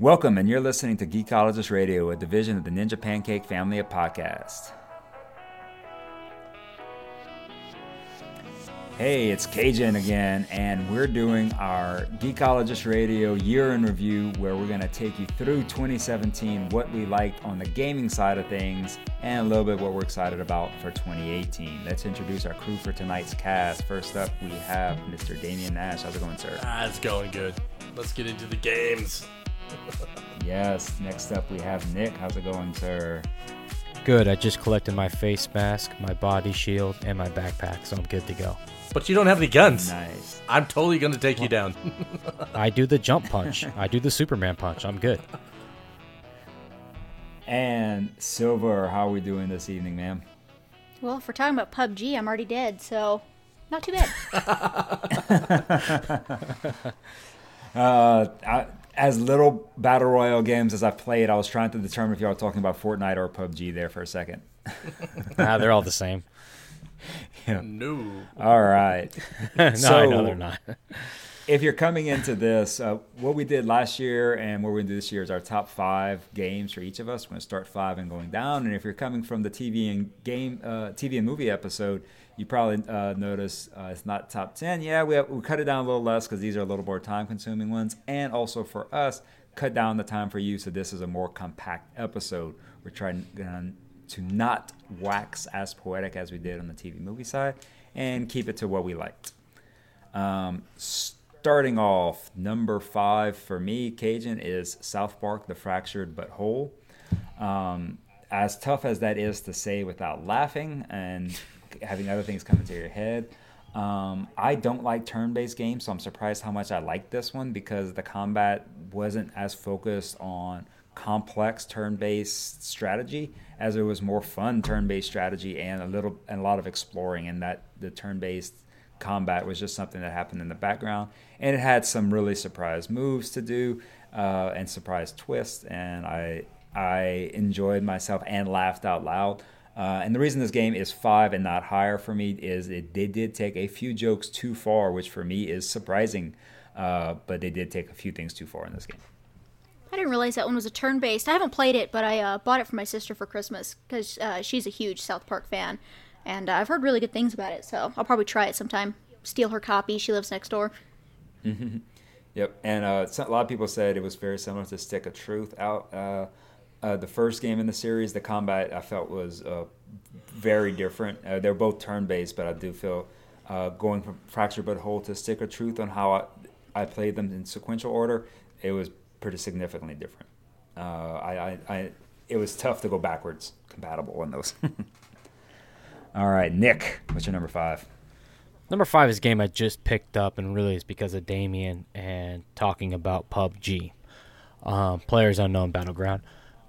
Welcome, and you're listening to Geekologist Radio, a division of the Ninja Pancake family of podcasts. Hey, it's Cajun again, and we're doing our Geekologist Radio year in review where we're going to take you through 2017, what we liked on the gaming side of things, and a little bit what we're excited about for 2018. Let's introduce our crew for tonight's cast. First up, we have Mr. Damian Nash. How's it going, sir? Ah, it's going good. Let's get into the games. Yes, next up, we have Nick. How's it going, sir? Good. I just collected my face mask, my body shield, and my backpack, so I'm good to go. But you don't have any guns. Nice. I'm totally going to take you down. I do the jump punch. I do the Superman punch. I'm good. And Silver, how are we doing this evening, ma'am? Well, if we're talking about PUBG, I'm already dead, so not too bad. uh, I, as little battle royale games as I've played, I was trying to determine if y'all were talking about Fortnite or PUBG there for a second. nah, they're all the same. Yeah. No. All right. no, so, I know they're not. if you're coming into this, uh, what we did last year and what we're going to do this year is our top five games for each of us. We're going to start five and going down. And if you're coming from the TV and game, uh, TV and movie episode, you probably uh, notice uh, it's not top 10. Yeah, we, have, we cut it down a little less because these are a little more time consuming ones. And also for us, cut down the time for you. So this is a more compact episode. We're trying to not wax as poetic as we did on the TV movie side and keep it to what we liked. Um, starting off, number five for me, Cajun, is South Park The Fractured But Whole. Um, as tough as that is to say without laughing and having other things come into your head, um, I don't like turn based games, so I'm surprised how much I like this one because the combat wasn't as focused on complex turn-based strategy as it was more fun turn-based strategy and a little and a lot of exploring and that the turn-based combat was just something that happened in the background. And it had some really surprise moves to do uh, and surprise twists and I I enjoyed myself and laughed out loud uh, and the reason this game is five and not higher for me is it they did take a few jokes too far which for me is surprising uh, but they did take a few things too far in this game I didn't realize that one was a turn based. I haven't played it, but I uh, bought it for my sister for Christmas because uh, she's a huge South Park fan. And uh, I've heard really good things about it, so I'll probably try it sometime. Steal her copy. She lives next door. yep. And uh, a lot of people said it was very similar to Stick of Truth. Out uh, uh, the first game in the series, the combat I felt was very different. they're both turn based, but I do feel going from Fracture But Whole to Stick of Truth on how I, I played them in sequential order, it was pretty significantly different. Uh, I, I, I, it was tough to go backwards compatible on those. All right, Nick, what's your number five? Number five is a game I just picked up, and really it's because of Damien and talking about PUBG, um, Players Unknown Battleground.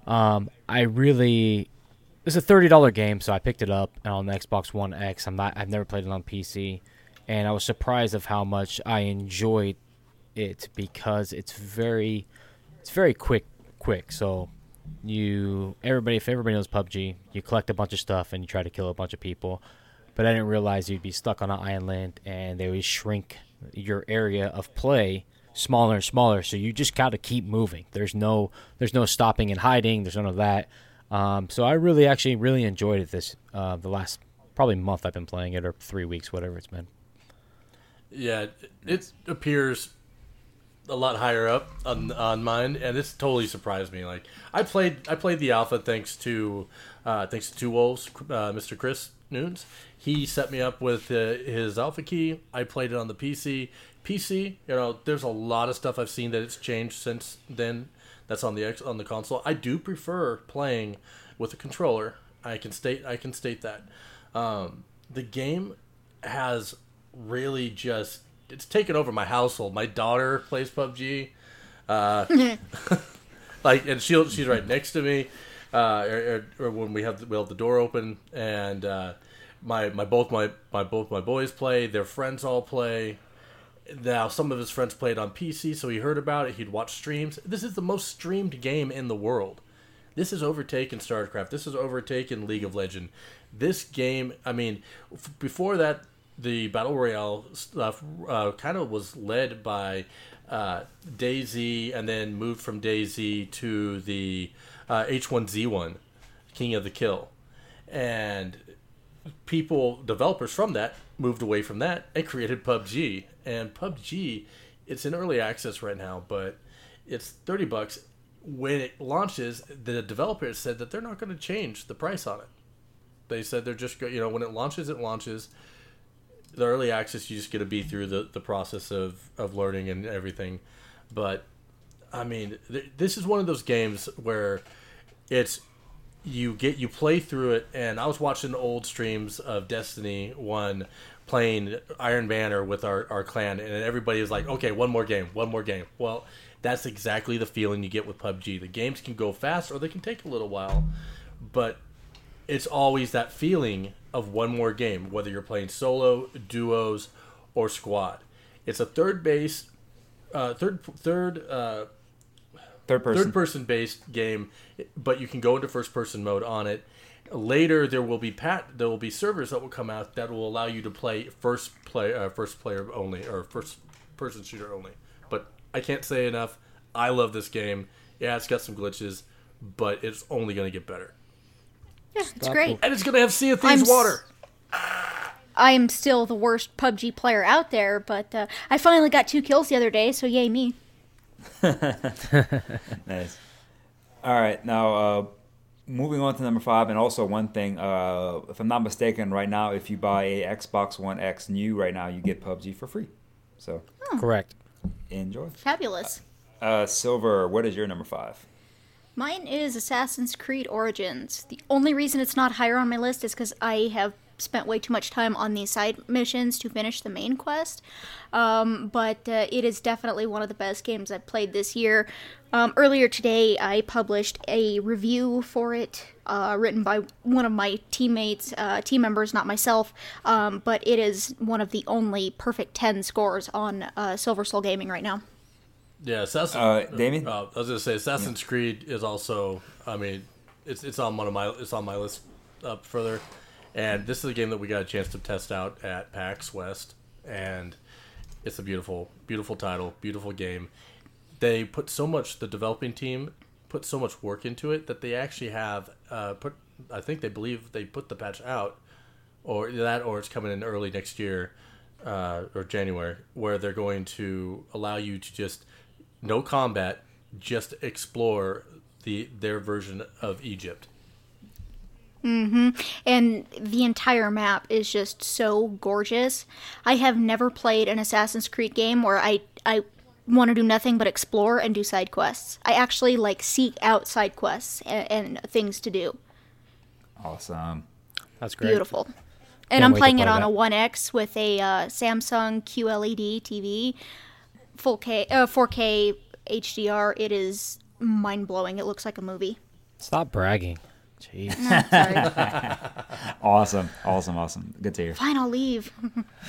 Um, I really, it's a thirty dollar game, so I picked it up on the Xbox One X. I'm not, I've never played it on PC, and I was surprised of how much I enjoyed it because it's very it's very quick quick. So you everybody if everybody knows PUBG you collect a bunch of stuff and you try to kill a bunch of people. But I didn't realize you'd be stuck on an island and they would shrink your area of play smaller and smaller so you just got to keep moving there's no there's no stopping and hiding there's none of that um, so I really actually really enjoyed it this uh, the last probably month I've been playing it or three weeks whatever it's been yeah it appears a lot higher up on on mine, and this totally surprised me. Like I played I played the alpha thanks to uh, thanks to Two Wolves, uh, Mr. Chris Nunes. He set me up with uh, his alpha key. I played it on the PC. PC, you know, there's a lot of stuff I've seen that it's changed since then. That's on the X on the console. I do prefer playing with a controller. I can state I can state that. Um, the game has really just it's taken over my household. My daughter plays PUBG, uh, like, and she she's right next to me, uh, or, or, or, when we have we have the door open, and uh, my my both my my both my boys play. Their friends all play. Now some of his friends played on PC, so he heard about it. He'd watch streams. This is the most streamed game in the world. This has overtaken StarCraft. This has overtaken League of Legend. This game, I mean, f- before that, the battle royale stuff uh, kind of was led by uh, DayZ, and then moved from DayZ to the uh, H1Z1, King of the Kill, and people, developers from that, moved away from that and created PUBG. And PUBG, it's in early access right now, but it's thirty bucks. When it launches, the developers said that they're not going to change the price on it. They said they're just you know when it launches, it launches. The early access, you just get to be through the, the process of, of learning and everything. But I mean, th- this is one of those games where it's you get you play through it and i was watching old streams of destiny 1 playing iron banner with our, our clan and everybody was like okay one more game one more game. Well that's exactly the feeling you get with pubg the games can go fast or they can take a little while but it's always that feeling of one more game whether you're playing solo duos or squad. It's a third base uh, third third uh, Third person. third person based game, but you can go into first person mode on it. Later, there will be pat there will be servers that will come out that will allow you to play first play uh, first player only or first person shooter only. But I can't say enough. I love this game. Yeah, it's got some glitches, but it's only going to get better. Yeah, it's great. And it's going to have Sea of I'm Thieves water. I'm still the worst PUBG player out there, but uh, I finally got two kills the other day, so yay me. Nice. All right, now uh, moving on to number five, and also one thing, uh, if I'm not mistaken, right now, if you buy a Xbox One X new right now, you get PUBG for free. So Correct. enjoy. Fabulous. Uh, Silver, what is your number five? Mine is Assassin's Creed Origins. The only reason it's not higher on my list is because I have spent way too much time on these side missions to finish the main quest. Um, but uh, it is definitely one of the best games I've played this year. Um, earlier today, I published a review for it, uh, written by one of my teammates, uh, team members, not myself. Um, but it is one of the only perfect 10 scores on uh, Silver Soul Gaming right now. Yeah, Assassin, Uh, Damien? Uh, I was gonna say Assassin's Creed is also. I mean, it's it's on one of my it's on my list up further, and this is a game that we got a chance to test out at PAX West, and it's a beautiful, beautiful title, beautiful game. They put so much. The developing team put so much work into it that they actually have uh, put. I think they believe they put the patch out, or that, or it's coming in early next year, uh, or January, where they're going to allow you to just no combat, just explore the their version of Egypt. And the entire map is just so gorgeous. I have never played an Assassin's Creed game where I I want to do nothing but explore and do side quests. I actually like seek out side quests and, and things to do. Awesome. That's great. Beautiful. Can't And I'm wait to playing it on that. a 1X with a uh, Samsung QLED TV, full K, uh, 4K HDR. It is mind blowing. It looks like a movie. Stop bragging. Jeez. Sorry. Awesome. Awesome. Awesome. Good to hear. Fine, I'll leave.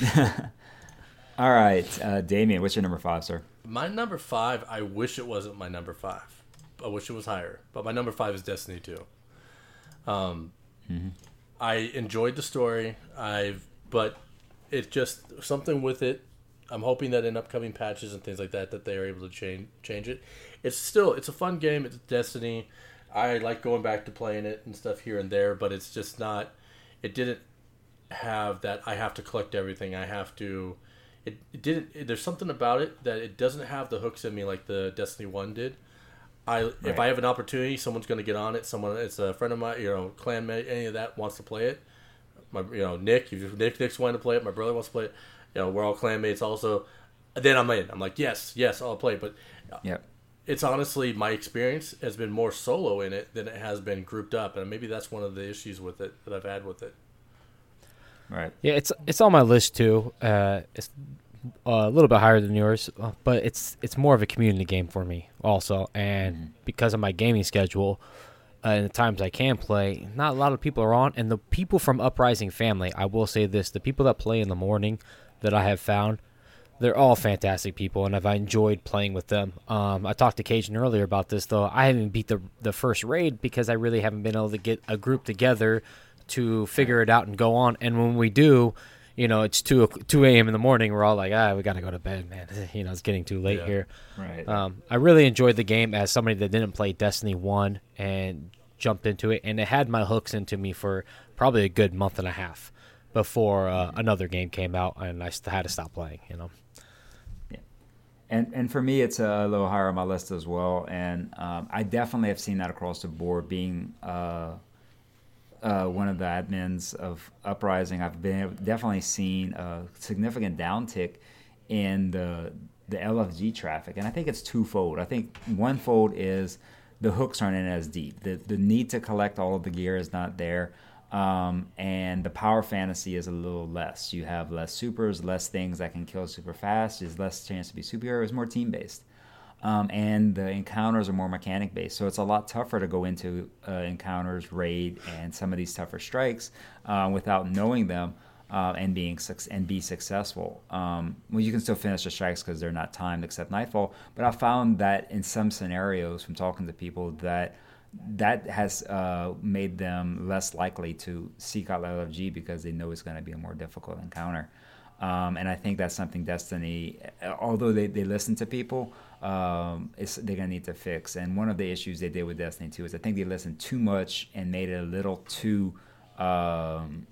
All right, uh, Damien, what's your number five, sir? My number five, I wish it wasn't my number five. I wish it was higher, but my number five is Destiny Two. Um, I enjoyed the story. I've, but it just something with it. I'm hoping that in upcoming patches and things like that, that they are able to change change it. It's still it's a fun game. It's Destiny. I like going back to playing it and stuff here and there, but it's just not. It didn't have that. I have to collect everything. I have to. It, it didn't. It, there's something about it that it doesn't have the hooks in me like the Destiny One did. I if I have an opportunity, someone's going to get on it. Someone, it's a friend of mine, you know, clanmate, any of that wants to play it. My, you know, Nick, if Nick Nick's wanting to play it, my brother wants to play it. You know, we're all clanmates also. Then I'm in. I'm like, yes, yes, I'll play. But Yep. It's honestly my experience has been more solo in it than it has been grouped up, and maybe that's one of the issues with it that I've had with it. Right. Yeah, it's it's on my list too. Uh, it's uh, a little bit higher than yours, uh, but it's it's more of a community game for me also, and because of my gaming schedule uh, and the times I can play, not a lot of people are on. And the people from Uprising Family, I will say this: the people that play in the morning that I have found, they're all fantastic people, and I've enjoyed playing with them. Um, I talked to Cajun earlier about this, though. I haven't beat the the first raid because I really haven't been able to get a group together to figure it out and go on. And when we do, you know, it's two two a.m. in the morning. We're all like, ah, we gotta go to bed, man. You know, it's getting too late Yeah. here. Right. Um, I really enjoyed the game as somebody that didn't play Destiny one and jumped into it, and it had my hooks into me for probably a good month and a half before uh, another game came out, and I had to stop playing. You know. And and for me, it's a little higher on my list as well. And um, I definitely have seen that across the board. Being uh, uh, one of the admins of Uprising, I've been definitely seen a significant downtick in the the LFG traffic, and I think it's twofold. I think one fold is the hooks aren't in as deep. The the need to collect all of the gear is not there. Um, and the power fantasy is a little less. You have less supers, less things that can kill super fast. There's less chance to be superhero. It's more team based, um, and the encounters are more mechanic based. So it's a lot tougher to go into uh, encounters, raid, and some of these tougher strikes uh, without knowing them uh, and being and be successful. Um, well, you can still finish the strikes because they're not timed except nightfall. But I found that in some scenarios, from talking to people, that that has uh, made them less likely to seek out LFG because they know it's going to be a more difficult encounter. Um, and I think that's something Destiny, although they, they listen to people, um, they're going to need to fix. And one of the issues they did with Destiny 2 is I think they listened too much and made it a little too um,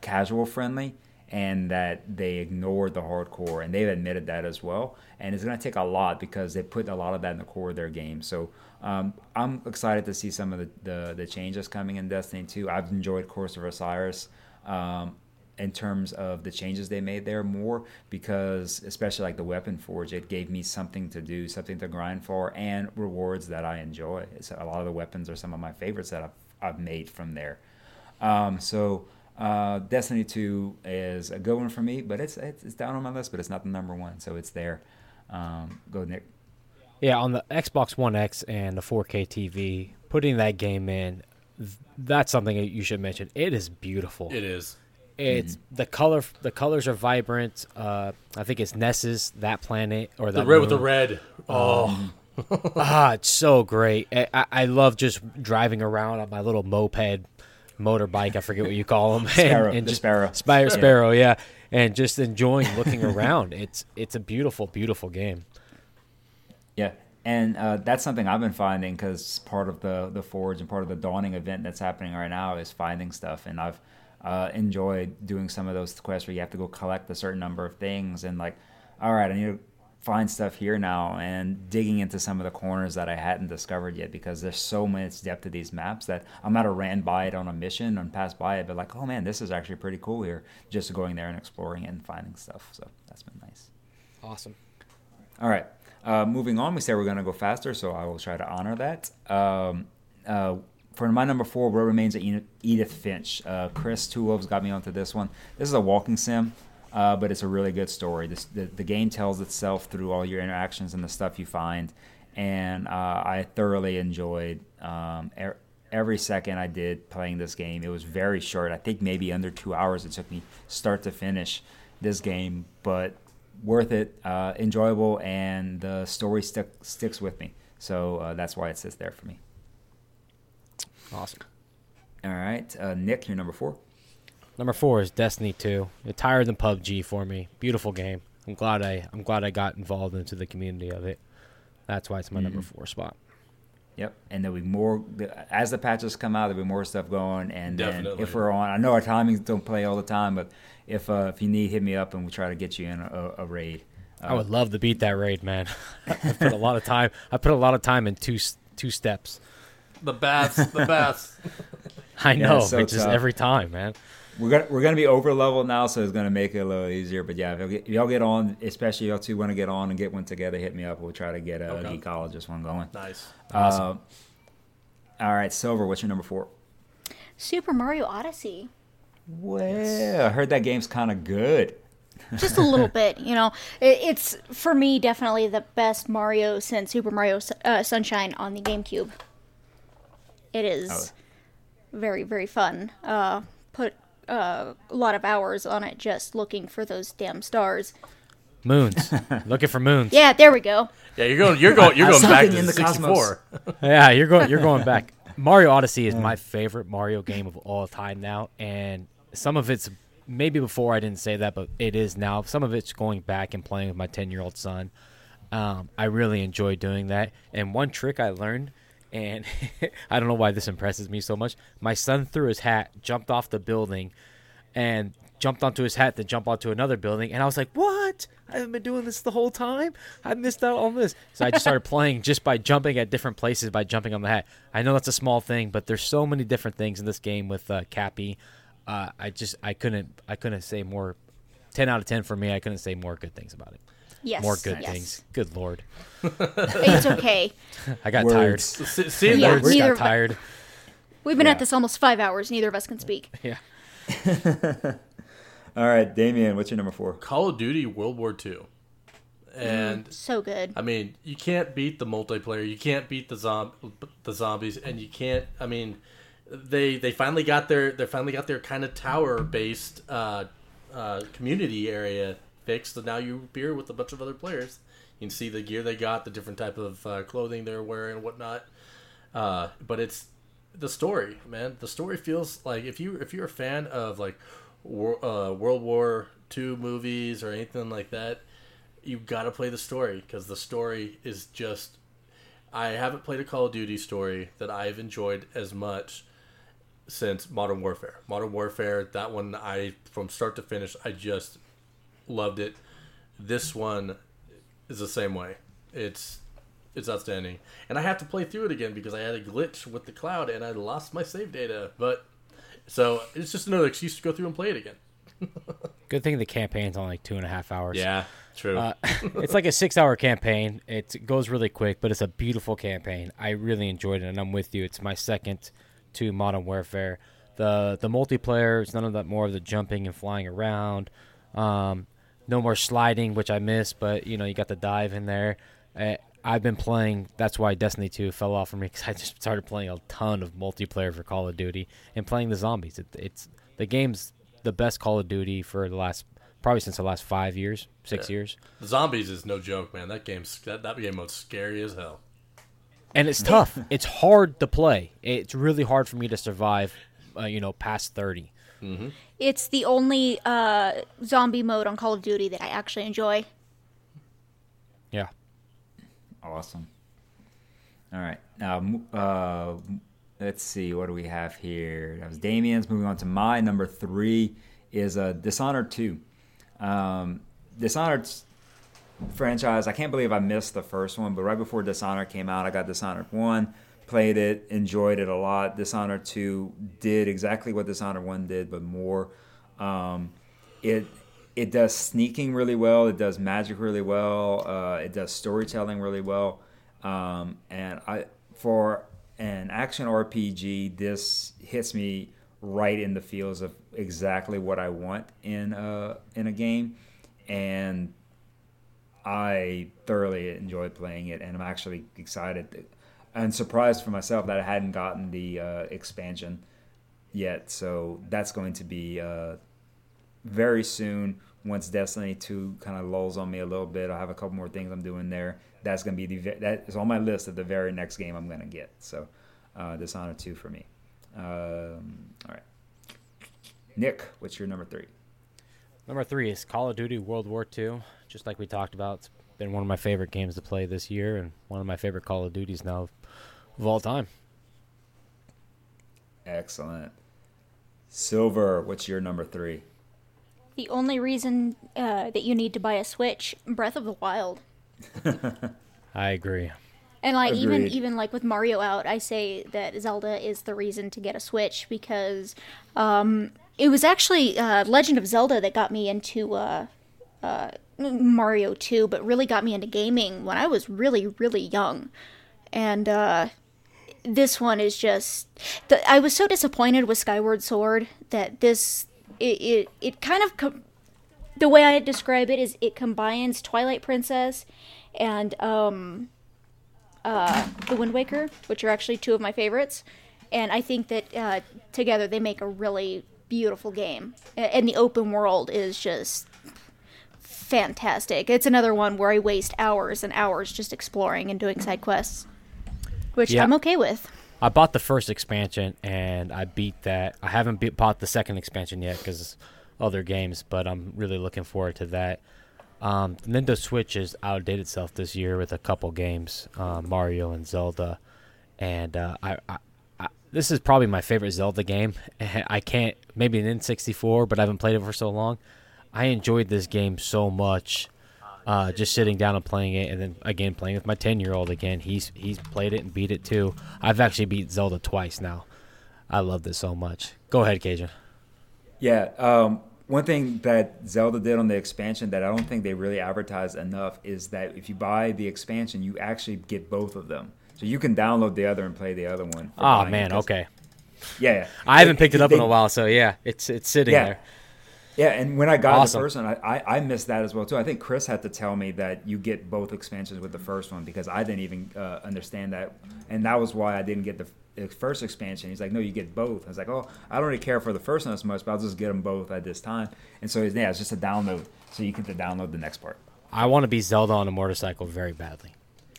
casual friendly and that they ignored the hardcore and they've admitted that as well and it's going to take a lot because they put a lot of that in the core of their game so um, i'm excited to see some of the, the, the changes coming in destiny 2 i've enjoyed Curse of Osiris um, in terms of the changes they made there more because especially like the weapon forge it gave me something to do something to grind for and rewards that i enjoy so a lot of the weapons are some of my favorites that i've, I've made from there um, so uh, Destiny 2 is a good one for me, but it's, it's it's down on my list, but it's not the number one, so it's there. Um, go Nick. Yeah, on the Xbox One X and the 4K TV, putting that game in, that's something that you should mention. It is beautiful. It is. It's the color. The colors are vibrant. Uh, I think it's Nessus, that planet, or The that red with the red. Oh, Ah, it's so great. I, I- I love just driving around on my little moped, motorbike. I forget what you call them. Sparrow, and, and the just, Sparrow. Sparrow, Yeah. Sparrow, yeah, and just enjoying looking around. It's it's a beautiful, beautiful game. And uh, that's something I've been finding because part of the the forge and part of the dawning event that's happening right now is finding stuff, and I've uh, enjoyed doing some of those quests where you have to go collect a certain number of things, and like, all right, I need to find stuff here now, and digging into some of the corners that I hadn't discovered yet because there's so much depth to these maps that I'm might have ran by it on a mission and passed by it, but like, oh man, this is actually pretty cool here. Just going there and exploring and finding stuff, so that's been nice. Awesome. All right. Uh, moving on, we said we're going to go faster, so I will try to honor that. Um, uh, for my number four, What Remains of Edith- Finch. Uh, Chris Two Wolves got me onto this one. This is a walking sim, uh, but it's a really good story. This, the, the game tells itself through all your interactions and the stuff you find, and uh, I thoroughly enjoyed um, er- every second I did playing this game. It was very short. I think maybe under two hours it took me start to finish this game, but worth it, uh, enjoyable, and the story stick, sticks with me. So uh, that's why it sits there for me. Awesome. All right, uh, Nick, you're number four. Number four is Destiny Two. It's higher than PUBG for me. Beautiful game. I'm glad I I'm glad I got involved into the community of it. That's why it's my number four spot. Yep, and there'll be more as the patches come out. There'll be more stuff going, and then if we're on, I know our timings don't play all the time, but if uh, if you need, hit me up and we'll try to get you in a, a raid. Uh, I would love to beat that raid, man. I put a lot of time. I put a lot of time in two two steps. the baths, the baths. I Yeah, know, so it's just tough. every time, man. We're gonna we're gonna be over level now, so it's gonna make it a little easier. But yeah, if y'all get, if y'all get on, especially y'all two want to get on and get one together, hit me up. We'll try to get a Okay. geekologist one going. Nice. Uh, all right, Silver, what's your number four? Super Mario Odyssey. Well, I heard that game's kind of good. Just a little bit, you know. It, it's for me definitely the best Mario since Super Mario uh, Sunshine on the GameCube. It is Oh. very very fun. Uh, put uh, a lot of hours on it just looking for those damn stars. Moons, looking for moons. Yeah, there we go. Yeah, you're going. You're going. You're going back to in the the cosmos. 64. Yeah, you're going. You're going back. Mario Odyssey is my favorite Mario game of all time now, and some of its maybe before I didn't say that, but it is now. Some of it's going back and playing with my 10 year old son. Um, I really enjoy doing that. And one trick I learned, and I don't know why this impresses me so much. My son threw his hat, jumped off the building, and jumped onto his hat, then jumped onto another building. And I was like, "What? I haven't been doing this the whole time. I missed out on this." So I just started playing just by jumping at different places by jumping on the hat. I know that's a small thing, but there's so many different things in this game with uh, Cappy. Uh, I just I couldn't I couldn't say more. Ten out of ten for me. I couldn't say more good things about it. Yes. More good yes. things. Good lord. It's okay. I got Words. Se- Seeing Yeah, tired. Words neither got of- tired. We've been Yeah. at this almost five hours. Neither of us can speak. Yeah. All right, Damien, what's your number four? Call of Duty World War II. And So good. I mean, you can't beat the multiplayer. You can't beat the zom- the zombies, and you can't. I mean, they they finally got their they finally got their kind of tower based uh, uh, community area fixed. So now you appear with a bunch of other players. You can see the gear they got, the different type of uh, clothing they're wearing, and whatnot. Uh, but it's the story, man. The story feels like if you if you're a fan of like wor- uh, World War II movies or anything like that, you've got to play the story because the story is just. I haven't played a Call of Duty story that I've enjoyed as much since Modern Warfare. Modern Warfare, that one I from start to finish, I just loved it. This one is the same way. It's it's outstanding, and I have to play through it again because I had a glitch with the cloud and I lost my save data. But so it's just another excuse to go through and play it again. Good thing the campaign's on like two and a half hours. Yeah, true. Uh, it's like a six hour campaign. It goes really quick, but it's a beautiful campaign. I really enjoyed it, and I'm with you. It's my second to Modern Warfare. The the multiplayer is none of that more of the jumping and flying around. Um, no more sliding, which I miss, but you know you got the dive in there. Uh, I've been playing. That's why Destiny 2 fell off for me because I just started playing a ton of multiplayer for Call of Duty and playing the zombies. It, it's the game's the best Call of Duty for the last probably since the last five years, six Yeah. years. the zombies is no joke, man. That game's that, that game mode's scary as hell. And it's tough. It's hard to play. It's really hard for me to survive. Uh, you know, past thirty. It's the only uh, zombie mode on Call of Duty that I actually enjoy. Yeah. Awesome. All right. Now, uh, let's see. What do we have here? That was Damien's. Moving on to my number three is uh, Dishonored 2. Um, Dishonored franchise, I can't believe I missed the first one, but right before Dishonored came out, I got Dishonored 1, played it, enjoyed it a lot. Dishonored 2 did exactly what Dishonored 1 did, but more. Um, it it does sneaking really well. It does magic really well. Uh, it does storytelling really well. Um, and I for an action RPG, this hits me right in the feels of exactly what I want in a in a game, and I thoroughly enjoyed playing it, and I'm actually excited and surprised for myself that I hadn't gotten the uh, expansion yet. So that's going to be uh, very soon. Once Destiny 2 kind of lulls on me a little bit, I have a couple more things I'm doing there. That's going to be the that is on my list of the very next game I'm going to get. So uh, Dishonored 2 for me. Um, all right, Nick, what's your number three? Number three is Call of Duty World War II. Just like we talked about, it's been one of my favorite games to play this year, and one of my favorite Call of Duties now of all time. Excellent. Silver, what's your number three? The only reason uh, that you need to buy a Switch, Breath of the Wild. I agree. And like even even like with Mario out, I say that Zelda is the reason to get a Switch because um, it was actually uh, Legend of Zelda that got me into uh, uh, Mario 2, but really got me into gaming when I was really really young, and uh, this one is just the, I was so disappointed with Skyward Sword that this it it, it kind of the way I describe it is it combines Twilight Princess and um uh The Wind Waker, which are actually two of my favorites, and I think that uh, together they make a really beautiful game. And the open world is just fantastic. It's another one where I waste hours and hours just exploring and doing side quests, which Yeah. I'm okay with. I bought the first expansion and I beat that. I haven't be- bought the second expansion yet because other games, but I'm really looking forward to that. Um, Nintendo Switch has outdated itself this year with a couple games, uh, Mario and Zelda, and uh, I, I, I, this is probably my favorite Zelda game. I can't maybe an N64, but I haven't played it for so long. I enjoyed this game so much. Uh, just sitting down and playing it, and then again playing with my ten year old again. He's he's played it and beat it too. I've actually beat Zelda twice now. I love this so much. Go ahead, Cajun. Yeah. Um, one thing that Zelda did on the expansion that I don't think they really advertised enough is that if you buy the expansion, you actually get both of them. So you can download the other and play the other one. Oh man, okay. Yeah, yeah. I haven't picked it up they, in a while, so yeah, it's it's sitting yeah. there. Yeah, and when I got awesome. the first one, I, I, I, missed that as well too. I think Chris had to tell me that you get both expansions with the first one because I didn't even uh, understand that, and that was why I didn't get the, the, first expansion. He's like, "No, you get both." I was like, "Oh, I don't really care for the first one as much, but I'll just get them both at this time." And so yeah, it's just a download, so you can download the next part. I want to be Zelda on a motorcycle very badly.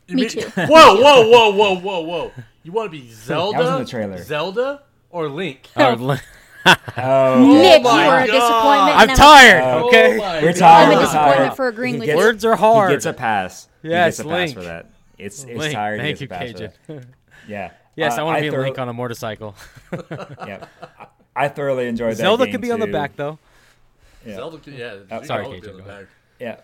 Me too. whoa, whoa, whoa, whoa, whoa, whoa! You want to be Zelda? that was in the trailer. Zelda or Link? Or Link. oh, Nick, you are a disappointment. I'm tired. Oh okay, we're tired. I'm a disappointment for agreeing with Words are hard. He gets a pass. Yeah, he gets a Link. pass for that. It's it's Link. tired. Thank you, gets Cajun. Yeah. Yes, uh, I want to be thorough- Link on a motorcycle. Yeah, I thoroughly enjoyed that. Zelda game could be on the back though. Yeah. Zelda, yeah. You sorry, can always KJ, be on the back. Yeah,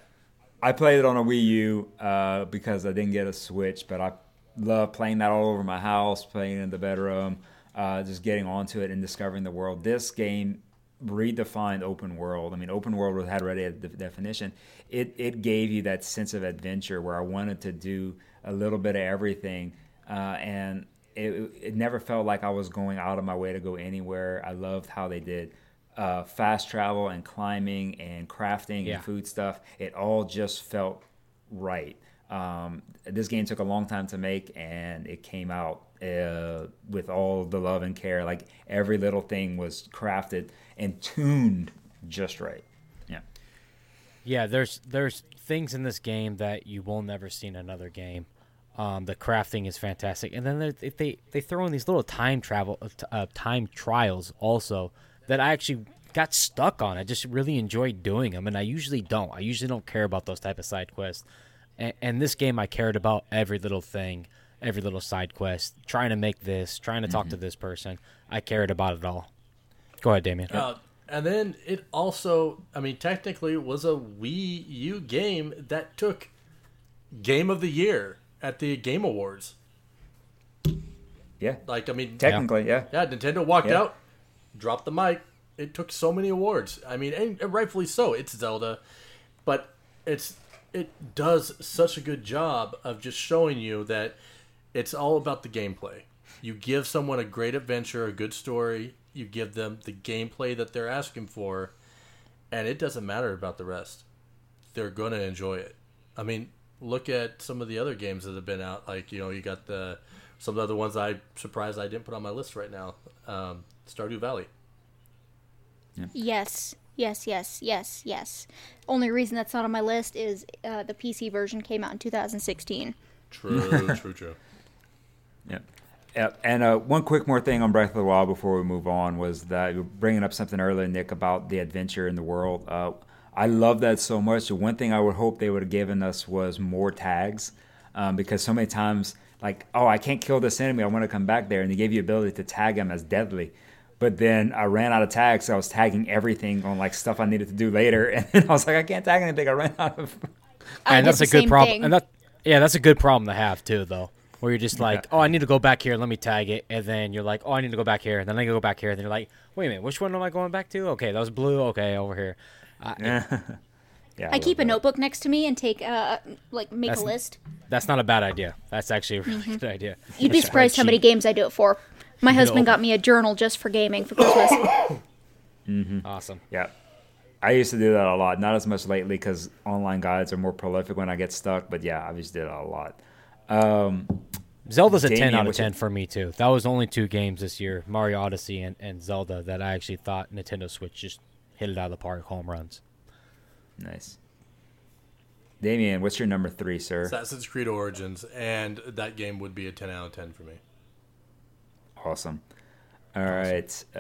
I played it on a Wii U uh, because I didn't get a Switch, but I love playing that all over my house, playing in the bedroom, uh, just getting onto it and discovering the world. This game redefined open world. I mean, open world had already a de- definition. It it gave you that sense of adventure where I wanted to do a little bit of everything, uh, and it, it never felt like I was going out of my way to go anywhere. I loved how they did uh, fast travel and climbing and crafting Yeah. and food stuff. It all just felt right. Um, this game took a long time to make, and it came out uh, with all the love and care. Like every little thing was crafted and tuned just right. Yeah, Yeah, there's there's things in this game that you will never see in another game. Um, the crafting is fantastic, and then they they they throw in these little time travel uh, uh, time trials also that I actually got stuck on. I just really enjoyed doing them, and I usually don't. I usually don't care about those type of side quests, and, and this game I cared about every little thing, every little side quest, trying to make this, trying to talk to this person. I cared about it all. Go ahead, Damien. Uh, and then it also, I mean, technically was a Wii U game that took Game of the Year at the Game Awards. yeah. Like, I mean, Technically, yeah. yeah, Nintendo walked Yeah. out, dropped the mic. It took so many awards. I mean, and and rightfully so. It's Zelda, but it's it does such a good job of just showing you that it's all about the gameplay. You give someone a great adventure, a good story. You give them the gameplay that they're asking for, and it doesn't matter about the rest. They're gonna enjoy it. I mean, look at some of the other games that have been out. Like you know, you got the some of the other ones I'm surprised I didn't put on my list right now. Um, Stardew Valley. Yes, yes, yes, yes, yes. Only reason that's not on my list is uh, the PC version came out in 2016. True, true, true. Yeah. Yeah, and uh, one quick more thing on Breath of the Wild before we move on was that you were bringing up something earlier, Nick, about the adventure in the world. Uh, I love that so much. The one thing I would hope they would have given us was more tags, um, because so many times, like, oh, I can't kill this enemy, I want to come back there, and they gave you ability to tag them as deadly. But then I ran out of tags, so I was tagging everything on like stuff I needed to do later, and then I was like, I can't tag anything. I ran out of. I and that's a good problem. thing. And that yeah, that's a good problem to have too, though. Where you're just like, oh, I need to go back here. Let me tag it, and then you're like, oh, I need to go back here, and then I go back here, and then you're like, wait a minute, which one am I going back to? Okay, that was blue. Okay, over here. I, yeah, I keep a love that. notebook next to me and take uh like make That's- a list. That's not a bad idea. That's actually a really Mm-hmm. good idea. You'd be surprised how many games I do it for. My husband No. got me a journal just for gaming for Christmas. mm-hmm. Awesome. Yeah. I used to do that a lot. Not as much lately because online guides are more prolific when I get stuck. But yeah, I used to do that a lot. Um, Zelda's a ten out of what's your- ten for me too. That was only two games this year, Mario Odyssey and, and Zelda, that I actually thought Nintendo Switch just hit it out of the park, home runs. nice. Damien, what's your number three, sir? Assassin's Creed Origins, and that game would be a 10 out of 10 for me. Awesome. All right. Uh,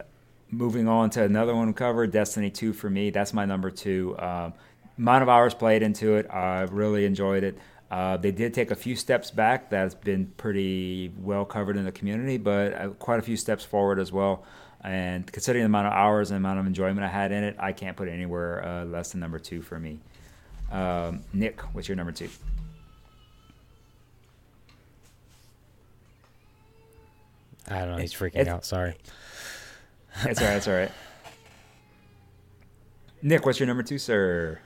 moving on to another one covered, Destiny 2 for me. That's my number two. Um, amount of hours played into it, I really enjoyed it. Uh, they did take a few steps back. That's been pretty well covered in the community, but uh, quite a few steps forward as well. And considering the amount of hours and amount of enjoyment I had in it, I can't put it anywhere uh, less than number two for me. Um, Nick, what's your number two? I don't know. He's freaking It's- out. Sorry. That's all right. That's all right. Nick, what's your number two, sir?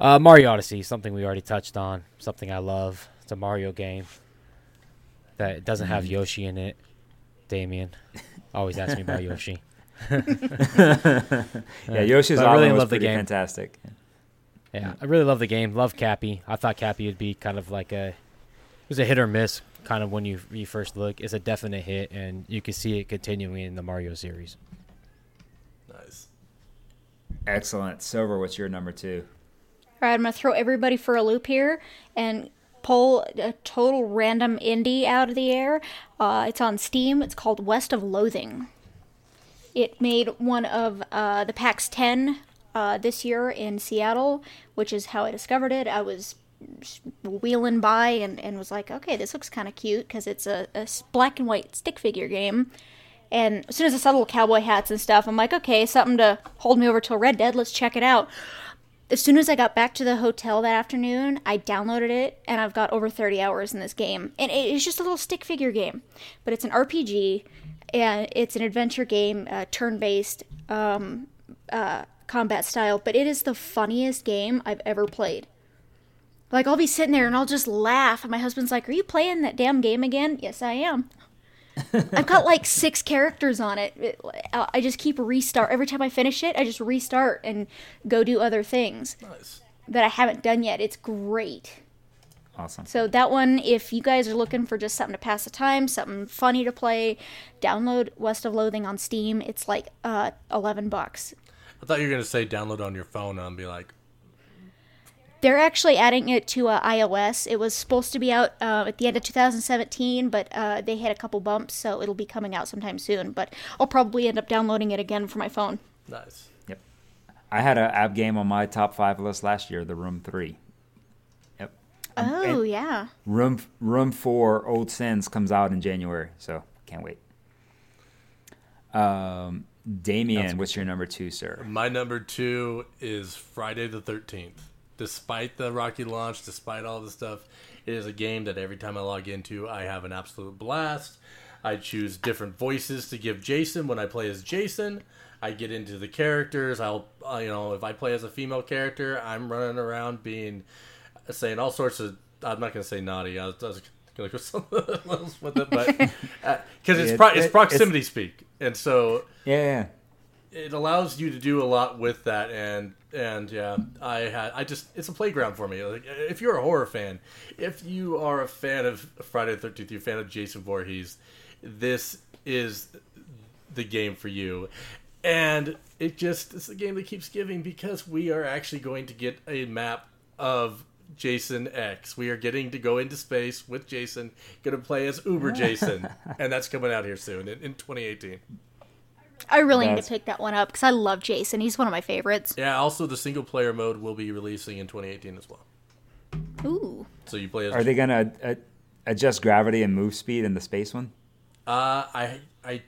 Uh, Mario Odyssey, something we already touched on. Something I love. It's a Mario game that doesn't have Mm-hmm. Yoshi in it. Damien always asks me about Yoshi. Yeah, Yoshi's but I really Island was love the game. fantastic. Yeah, I really love the game. Love Cappy. I thought Cappy would be kind of like a, it was a hit or miss kind of when you you first look. It's a definite hit, and you can see it continuing in the Mario series. Nice. Excellent. Silver, what's your number two? All right, I'm gonna throw everybody for a loop here and pull a total random indie out of the air. Uh, it's on Steam. It's called West of Loathing. It made one of uh, the PAX 10 uh, this year in Seattle, which is how I discovered it. I was wheeling by and, and was like, okay, this looks kind of cute because it's a black and white stick figure game. And as soon as I saw little cowboy hats and stuff, I'm like, okay, something to hold me over till Red Dead. Let's check it out. As soon as I got back to the hotel that afternoon, I downloaded it and I've got over 30 hours in this game. And it is just a little stick figure game, but it's an RPG and it's an adventure game, uh, turn based um, uh, combat style. But it is the funniest game I've ever played. Like, I'll be sitting there and I'll just laugh. And my husband's like, Are you playing that damn game again? Yes, I am. I've got like six characters on it. It- I I just keep restart every time I finish it. I just restart and go do other things Nice. that I haven't done yet. It's great. Awesome. So that one, if you guys are looking for just something to pass the time, something funny to play, download West of Loathing on Steam. It's like uh, eleven bucks. I thought you were gonna say download on your phone and be like, They're actually adding it to uh, iOS. It was supposed to be out uh, at the end of 2017, but uh, they had a couple bumps, so it'll be coming out sometime soon. But I'll probably end up downloading it again for my phone. nice. Yep. I had an app game on my top five list last year, The Room Three. Yep. Oh and yeah. Room Room Four Old Sins comes out in January, so can't wait. Um, Damien, what's your number two, sir? My number two is Friday the Thirteenth. Despite the rocky launch, despite all the stuff, it is a game that every time I log into, I have an absolute blast. I choose different voices to give Jason when I play as Jason. I get into the characters. I'll, uh, you know, if I play as a female character, I'm running around being saying all sorts of. I'm not going to say naughty. I was, I was going to go something else with it, but because it's It- pro- it- it's it's- proximity speak, and so Yeah, it allows you to do a lot with that and and yeah i had i just it's a playground for me like if you're a horror fan if you are a fan of friday the 13th you're a fan of jason Voorhees, this is the game for you and it just it's a game that keeps giving because we are actually going to get a map of Jason X. We are getting to go into space with Jason, going to play as Uber Jason, and that's coming out here soon in, in 2018. I really need to pick that one up because I love Jason. He's one of my favorites. Yeah, also the single player mode will be releasing in 2018 as well. Ooh. So you play as are they gonna uh, adjust gravity and move speed in the space one? Uh, I, I,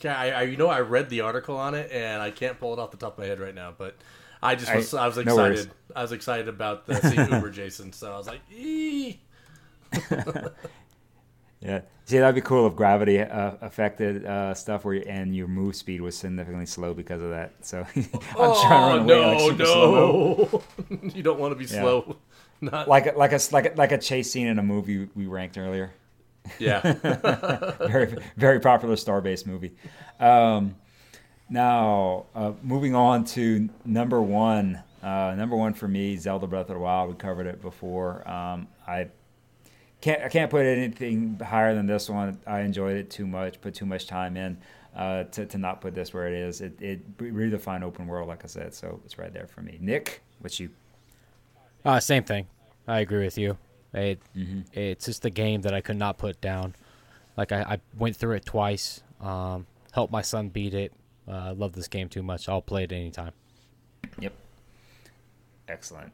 yeah, I, I, you know, I read the article on it, and I can't pull it off the top of my head right now. But I just was, I, was excited. no worries. excited. I was excited about the seeing Uber Jason, so I was like, ee. Yeah. See, that'd be cool if gravity uh, affected uh, stuff where you, and your move speed was significantly slow because of that. So I'm oh trying to run away like no, slow. no, you don't want to be slow. Not Like a, like a like a, like a chase scene in a movie we ranked earlier. yeah. very very popular Starbase movie. Um, now uh, moving on to number one. Uh, number one for me, Zelda Breath of the Wild. We covered it before. Um, I can't I can't put anything higher than this one. I enjoyed it too much. Put too much time in uh, to to not put this where it is. It it redefined open world, like I said. So it's right there for me. Nick, what you? Uh, same thing. I agree with you. It, It's just a game that I could not put down. Like I, I went through it twice. Um, helped my son beat it. Uh, I love this game too much. I'll play it anytime. Yep. Excellent.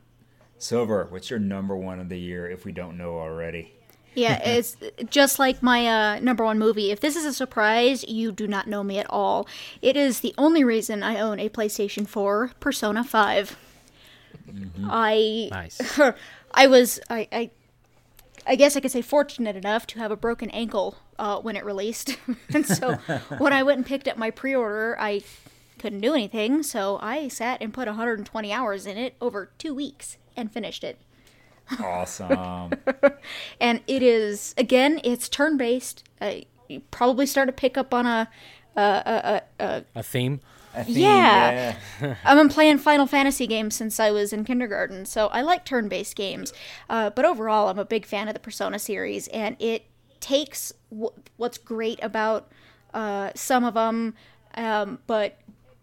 Silver, what's your number one of the year if we don't know already? Yeah, it's just like my uh, number one movie. If this is a surprise, you do not know me at all. It is the only reason I own a PlayStation 4 Persona 5. I Nice. I was I, I I guess I could say fortunate enough to have a broken ankle uh, when it released, and so when I went and picked up my pre-order, I couldn't do anything, so I sat and put 120 hours in it over two weeks and finished it. Awesome. And it is again, it's turn-based. Uh, you probably start to pick up on a A theme. I think, Yeah. I've been playing Final Fantasy games since I was in kindergarten, so I like turn based games. Uh, but overall, I'm a big fan of the Persona series, and it takes w- what's great about uh, some of them, um, but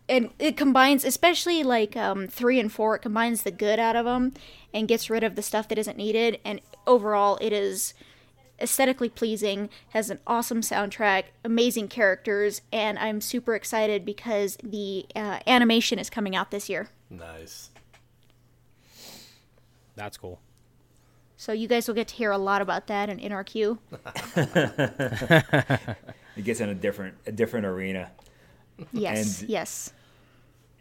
and it combines, especially like um, three and four, it combines the good out of them and gets rid of the stuff that isn't needed. And overall, it is aesthetically pleasing, has an awesome soundtrack, amazing characters, and I'm super excited because the uh, animation is coming out this year. Nice. That's cool. So you guys will get to hear a lot about that in NRQ. It gets in a different a different arena. Yes, And- yes.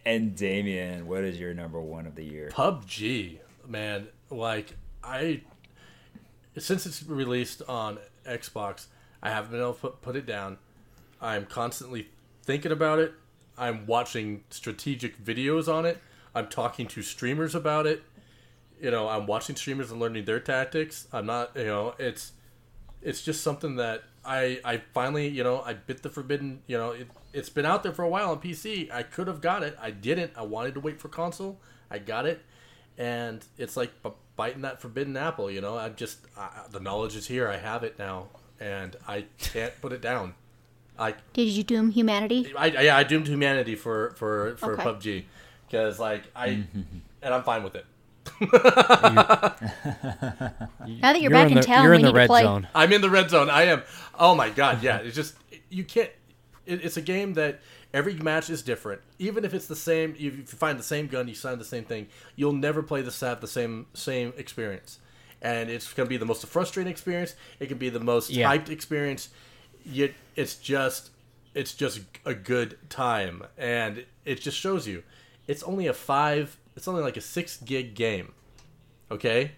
And Damian, what is your number one of the year? PUBG, man, like I since it's released on Xbox, I haven't been able to put, put it down. I'm constantly thinking about it. I'm watching strategic videos on it. I'm talking to streamers about it. You know, I'm watching streamers and learning their tactics. I'm not, you know, it's it's just something that I I finally, you know, I bit the forbidden, you know, it, it's been out there for a while on PC. I could have got it. I didn't. I wanted to wait for console. I got it. And it's like b- biting that forbidden apple, you know. I just I, the knowledge is here. I have it now and I can't put it down. I Did you doom humanity? I yeah, I doomed humanity for for for Okay. PUBG cuz like I mm-hmm. and I'm fine with it. Now that you're, back in in, the, town, you're we in need the to red play. zone. I'm in the red zone. I am. Oh my god, yeah. It's just you can't. It, it's a game that every match is different. Even if it's the same, if you find the same gun, you sign the same thing. You'll never play the have the same same experience, and it's gonna be the most frustrating experience. It can be the most Yeah. hyped experience. Yet it's just it's just a good time, and it just shows you. It's only a five. It's only like a six gig game. Okay,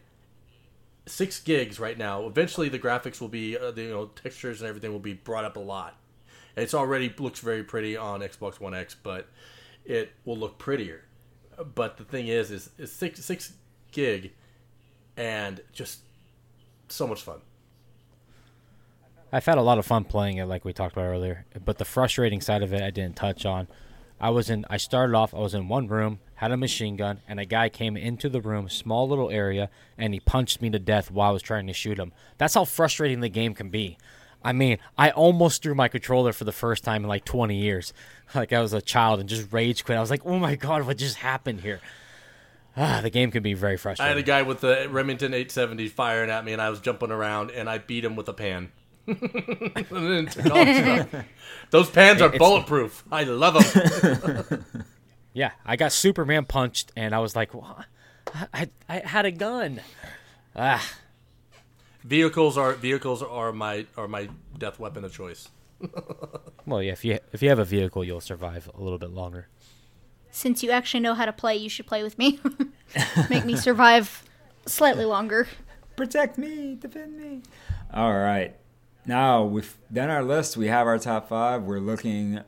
six gigs right now. Eventually, the graphics will be, uh, the, you know, textures and everything will be brought up a lot. It's already looks very pretty on Xbox One X, but it will look prettier. But the thing is, is, is six six gig, and just so much fun. I've had a lot of fun playing it, like we talked about earlier. But the frustrating side of it, I didn't touch on. I was in. I started off. I was in one room, had a machine gun, and a guy came into the room, small little area, and he punched me to death while I was trying to shoot him. That's how frustrating the game can be. I mean, I almost threw my controller for the first time in like 20 years. Like I was a child and just rage quit. I was like, "Oh my god, what just happened here?" Ah, the game can be very frustrating. I had a guy with the Remington 870 firing at me, and I was jumping around, and I beat him with a pan. And then took all the stuff. Those pans are It's- bulletproof. I love them. Yeah, I got Superman punched, and I was like, "What? I, I had a gun." Ah, vehicles are vehicles are my are my death weapon of choice. well, yeah. If you if you have a vehicle, you'll survive a little bit longer. Since you actually know how to play, you should play with me. Make me survive slightly longer. Protect me, defend me. All right. Now we've done our list. We have our top five. We're looking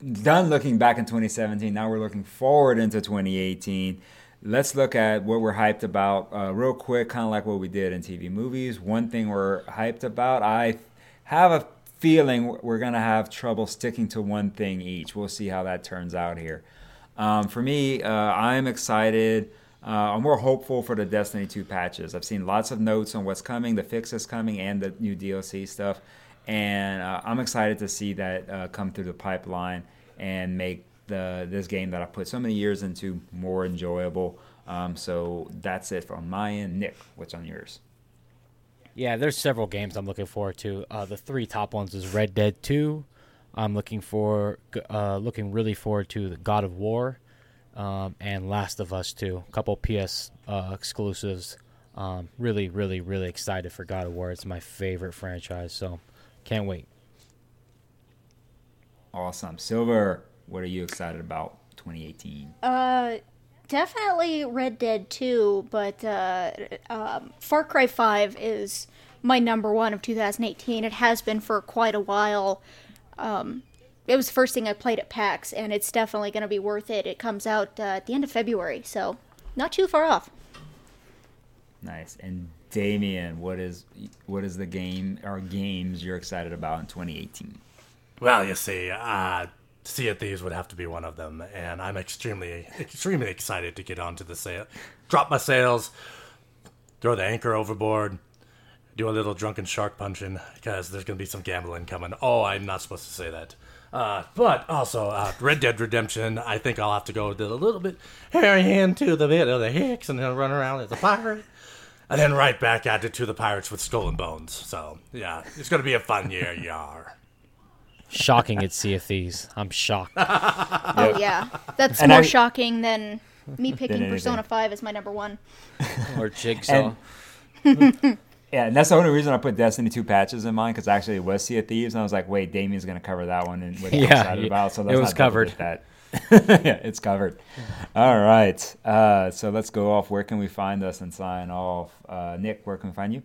done looking back in 2017. Now we're looking forward into 2018. Let's look at what we're hyped about uh, real quick, kind of like what we did in TV movies. One thing we're hyped about, I have a feeling we're going to have trouble sticking to one thing each. We'll see how that turns out here. Um, for me, uh, I'm excited. Uh, I'm more hopeful for the Destiny 2 patches. I've seen lots of notes on what's coming, the fixes coming, and the new DLC stuff. And uh, I'm excited to see that uh, come through the pipeline and make the this game that I put so many years into more enjoyable. Um, so that's it from my end. Nick, what's on yours? Yeah, there's several games I'm looking forward to. Uh, the three top ones is Red Dead 2, I'm looking for uh, looking really forward to the God of War um, and Last of Us 2. A couple PS uh, exclusives. Um, really, really, really excited for God of War. It's my favorite franchise, so can't wait. Awesome. Silver, what are you excited about 2018? Uh, definitely Red Dead 2, but uh, um, Far Cry 5 is my number one of 2018. It has been for quite a while. Um, it was the first thing I played at PAX, and it's definitely going to be worth it. It comes out uh, at the end of February, so not too far off. Nice. And Damian, what is what is the game or games you're excited about in 2018? Well, you see, uh, Sea of Thieves would have to be one of them, and I'm extremely, extremely excited to get onto the sail, drop my sails, throw the anchor overboard, do a little drunken shark punching because there's to be some gambling coming. Oh, I'm not supposed to say that. Uh, but also, uh, Red Dead Redemption, I think I'll have to go a little bit hairy hand to the bit of the Hicks and then run around as a pirate. And then right back at it to the pirates with skull and bones. So, yeah, it's going to be a fun year, yar. Shocking at Sea of Thieves. I'm shocked. Oh, yeah. That's And more I- shocking than me picking anything. Persona 5 as my number one. or Jigsaw. Yeah, and that's the only reason I put Destiny 2 patches in mine because actually it was Sea of Thieves, and I was like, wait, Damian's going to cover that one and what I'm Yeah, excited about. So it was not covered. That. yeah, it's covered. All right. Uh, so let's go off. Where can we find us and sign off? Uh, Nick, where can we find you?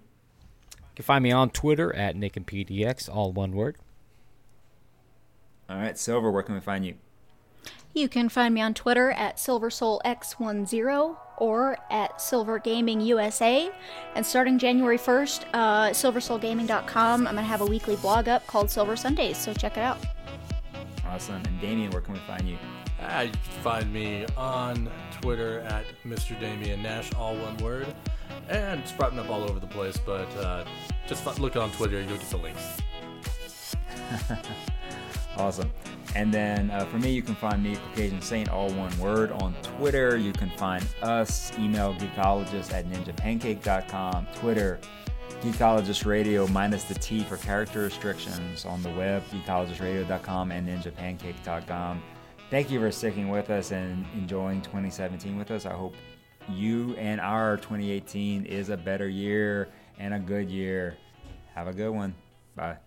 You can find me on Twitter at Nick and PDX, all one word. All right. Silver, where can we find you? You can find me on Twitter at SilverSoulX10 or at Silver Gaming USA. And starting January 1st, uh, SilverSoulGaming.com, I'm going to have a weekly blog up called Silver Sundays, so check it out. Awesome. And Damian, where can we find you? Uh, you can find me on Twitter at Mr. Damian Nash, all one word, and sprouting up all over the place. But uh, just look on Twitter, you'll get the links. Awesome. And then uh, for me, you can find me, CauCajun Saint, all one word, on Twitter. You can find us, email geekologist at ninjapancake.com, Twitter, Geekologist Radio minus the T for character restrictions on the web, geekologistradio.com and ninjapancake.com. Thank you for sticking with us and enjoying 2017 with us. I hope you and our 2018 is a better year and a good year. Have a good one. Bye.